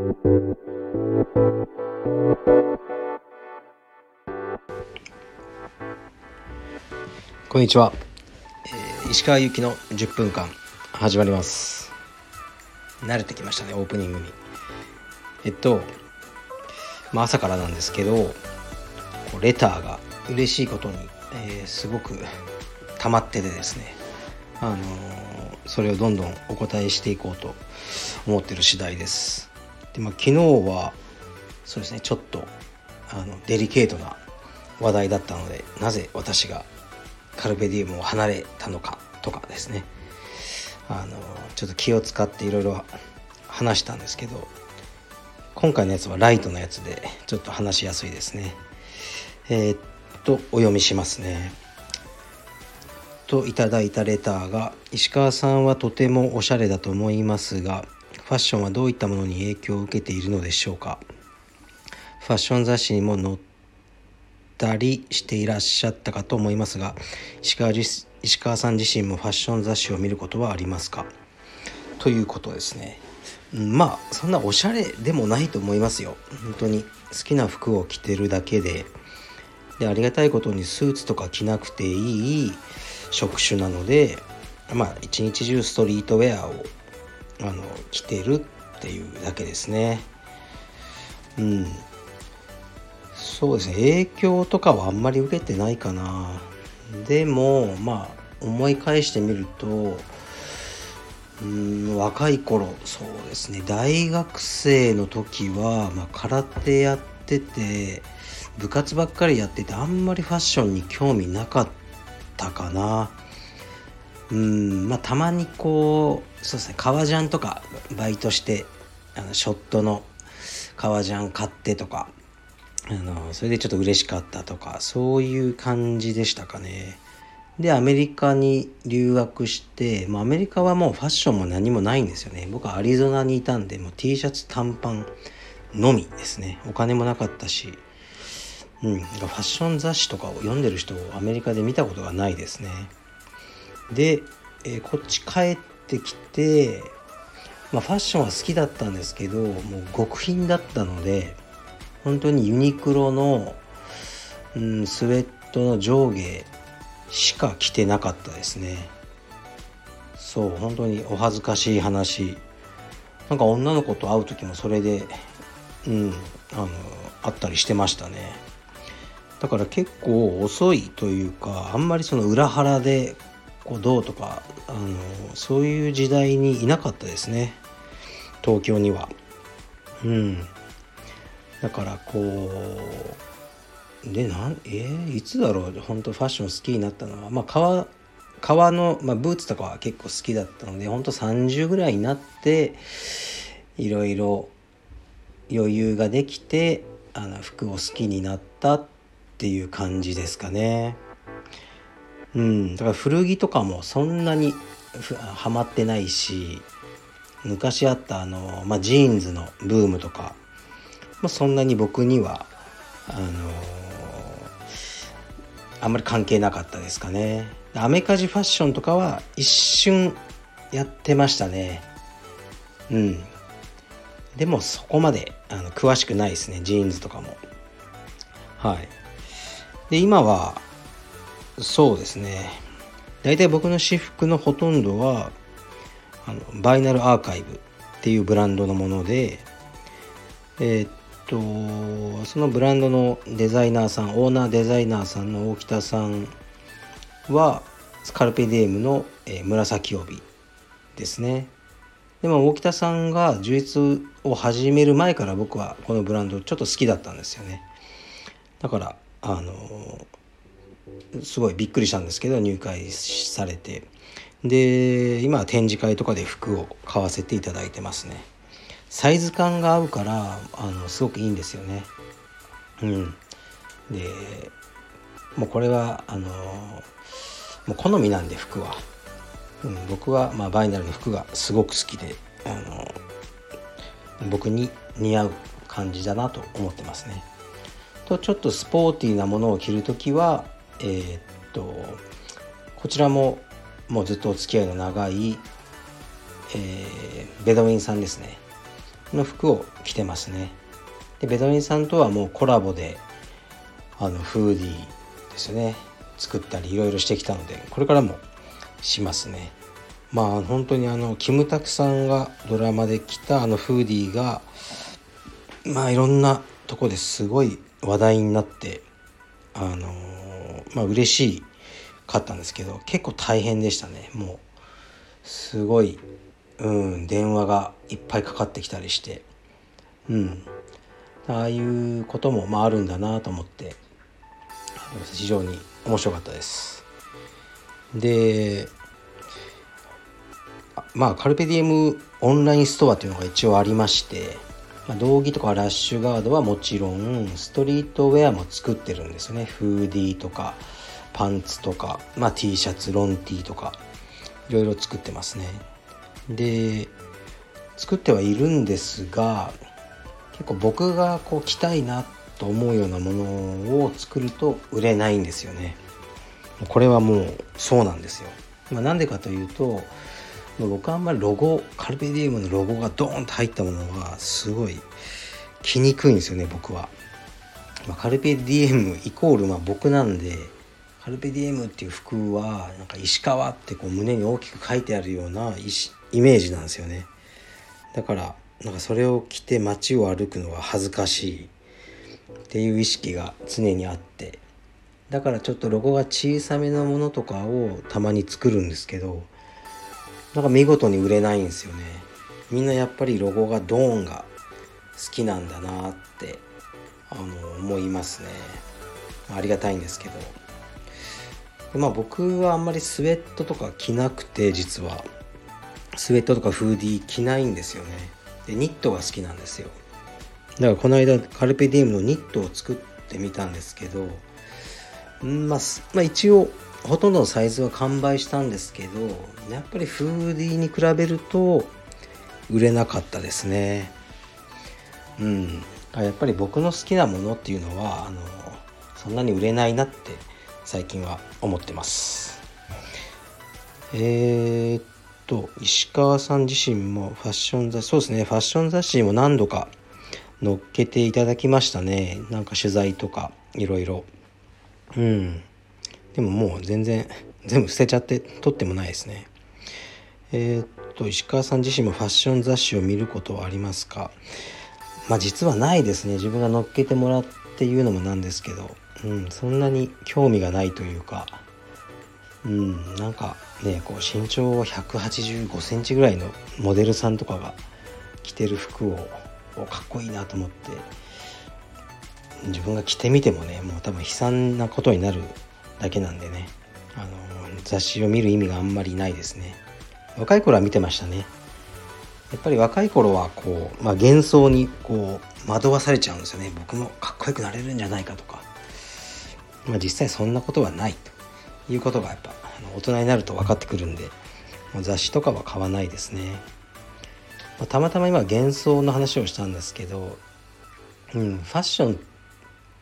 こんにちは、えー石川由紀の10分間始まります。慣れてきましたねオープニングに。えっとまあ朝からなんですけどレターが嬉しいことに、えーすごく溜まっててですね。あのーそれをどんどんお答えしていこうと思ってる次第です。で、まあ、昨日はそうですねちょっとあのデリケートな話題だったのでなぜ私がカルペディウムを離れたのかとかですね。あのちょっと気を使っていろいろ話したんですけど今回のやつはライトのやつでちょっと話しやすいですね。えーっとお読みしますね。といただいたレターが石川さんはとてもおしゃれだと思いますがファッションはどういったものに影響を受けているのでしょうか？ファッション雑誌にも載ったりしていらっしゃったかと思いますが石川石川さん自身もファッション雑誌を見ることはありますか？ということですね。まあそんなおしゃれでもないと思いますよ。本当に好きな服を着てるだけで。でありがたいことにスーツとか着なくていい職種なのでまあ一日中ストリートウェアをあの着てるっていうだけですね。うん。そうですね。影響とかはあんまり受けてないかな。でもまあ思い返してみるとうん若い頃そうですね。大学生の時は、まあ、空手やってて部活ばっかりやっててあんまりファッションに興味なかったかな。うんまあたまにこうそうですね革ジャンとかバイトしてあのショットの革ジャン買ってとかあのそれでちょっと嬉しかったとかそういう感じでしたかね。でアメリカに留学して、まあ、アメリカはもうファッションも何もないんですよね。僕はアリゾナにいたんでもう T シャツ短パンのみですね。お金もなかったしうん、ファッション雑誌とかを読んでる人をアメリカで見たことがないですね。で、えーこっち帰ってきて、まあ、ファッションは好きだったんですけどもう極貧だったので本当にユニクロの、うん、スウェットの上下しか着てなかったですね。そう本当にお恥ずかしい話。なんか女の子と会う時もそれでうんあの会ったりしてましたね。だから結構遅いというかあんまりその裏腹でこうどうとかあのそういう時代にいなかったですね。東京には。うん。だからこうでなんえーいつだろう。本当ファッション好きになったのは。まあ革革の、まあ、ブーツとかは結構好きだったので本当30ぐらいになっていろいろ余裕ができてあの服を好きになったっていう感じですかね。うん、だから古着とかもそんなにふハマってないし昔あったあの、まあ、ジーンズのブームとか、まあ、そんなに僕にはあのあんまり関係なかったですかね。アメカジファッションとかは一瞬やってましたね。うん。でもそこまであの詳しくないですね、ジーンズとかも。はい。で、今は、そうですね。大体僕の私服のほとんどは、あのバイナルアーカイブっていうブランドのもので、えーっと、そのブランドのデザイナーさん、オーナーデザイナーさんの大北さんは、スカルペディエムの、えー紫帯ですね。でも大北さんが充実を始める前から僕はこのブランドちょっと好きだったんですよね。だから、あのすごいびっくりしたんですけど入会されて。で今は展示会とかで服を買わせていただいてますね。サイズ感が合うからあのすごくいいんですよね。うん。でもうこれはあのもう好みなんで服は、うん、僕は、まあ、バイナルの服がすごく好きであの僕に似合う感じだなと思ってますね。とちょっとスポーティーなものを着るときはえーっとこちらももうずっとお付き合いの長い、えーベドウィンさんですね。の服を着てますね。でベトミンさんとはもうコラボであのフーディーですね。作ったりいろいろしてきたのでこれからもしますね。まあ本当にあのキムタクさんがドラマで着たあのフーディーがまあいろんなとこですごい話題になってあのー、まあ嬉しいかったんですけど結構大変でしたね。もうすごいうん電話がいっぱいかかってきたりして。うん。ああいうこともまああるんだなと思って非常に面白かったです。でまあカルペディエムオンラインストアというのが一応ありましてまあ、道着とかラッシュガードはもちろんストリートウェアも作ってるんですよね。フーディーとかパンツとか、まあ、T シャツロン T とかいろいろ作ってますね。で作ってはいるんですが結構僕がこう着たいなと思うようなものを作ると売れないんですよね。これはもうそうなんですよ、まあ、なんでかというと僕はあんまりロゴカルペディウムのロゴがドーンと入ったものはすごい着にくいんですよね僕は、まあ、カルペディエムイコールま僕なんでカルペディエムっていう服はなんか石川ってこう胸に大きく書いてあるようなイメージなんですよね。だからなんかそれを着て街を歩くのは恥ずかしい。っていう意識が常にあって。だからちょっとロゴが小さめのものとかをたまに作るんですけどなんか見事に売れないんですよね。みんなやっぱりロゴがドーンが好きなんだなってあの思いますね。ありがたいんですけど。まあ僕はあんまりスウェットとか着なくて実は。スウェットとかフーディー着ないんですよね。でニットが好きなんですよ。だからこの間カルペディウムのニットを作ってみたんですけどまあ、まあ、一応ほとんどのサイズは完売したんですけどやっぱりフーディーに比べると売れなかったですね。うん。やっぱり僕の好きなものっていうのはあのそんなに売れないなって最近は思ってます。えー、っと石川さん自身もファッション雑誌そうですねファッション雑誌も何度か載っけていただきましたね。なんか取材とかいろいろ。うん。でももう全然全部捨てちゃって撮ってもないですね。えー、っと石川さん自身もファッション雑誌を見ることはありますか？まあ実はないですね。自分が乗っけてもらっていうのもなんですけど、うん、そんなに興味がないというか。うんなんかねこう身長185センチぐらいのモデルさんとかが着てる服をかっこいいなと思って自分が着てみてもねもう多分悲惨なことになるだけなんでね。あの雑誌を見る意味があんまりないですね。若い頃は見てましたね。やっぱり若い頃はこう、まあ、幻想にこう惑わされちゃうんですよね。僕もかっこよくなれるんじゃないかとか、まあ、実際そんなことはないと。いうことがやっぱ大人になると分かってくるんでもう雑誌とかは買わないですね、まあ、たまたま今幻想の話をしたんですけど、うん、ファッション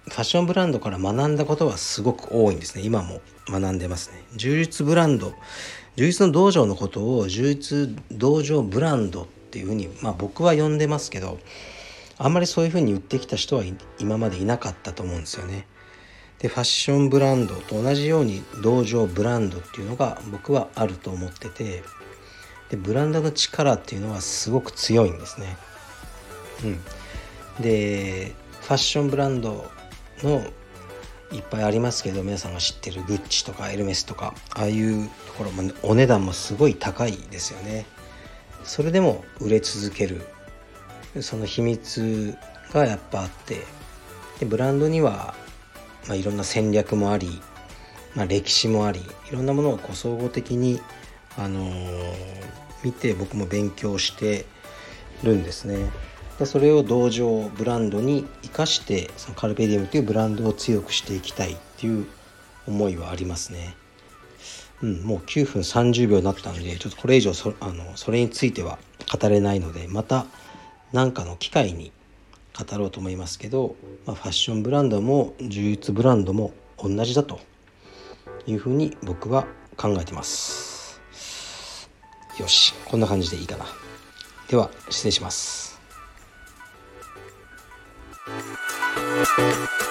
ファッションブランドから学んだことはすごく多いんですね。今も学んでますね。充実ブランド。充実の道場のことを充実道場ブランドっていうふうにまあ僕は呼んでますけどあんまりそういうふうに言ってきた人は今までいなかったと思うんですよね。でファッションブランドと同じように道場ブランドっていうのが僕はあると思っててでブランドの力っていうのはすごく強いんですね。うん。でファッションブランドのいっぱいありますけど皆さんが知ってるグッチとかエルメスとかああいうところもお値段もすごい高いですよね。それでも売れ続ける。その秘密がやっぱあって。でブランドには、まあ、いろんな戦略もあり、まあ、歴史もありいろんなものをこう総合的に、あのー、見て僕も勉強してるんですね。でそれを同情ブランドに生かしてそのカルペディウムというブランドを強くしていきたいっていう思いはありますね。うん、もう9分30秒になったのでちょっとこれ以上そあのそれについては語れないのでまた何かの機会に語ろうと思いますけど、まあ、ファッションブランドも充実ブランドも同じだというふうに僕は考えてます。よしこんな感じでいいかな。では失礼します。Thank you.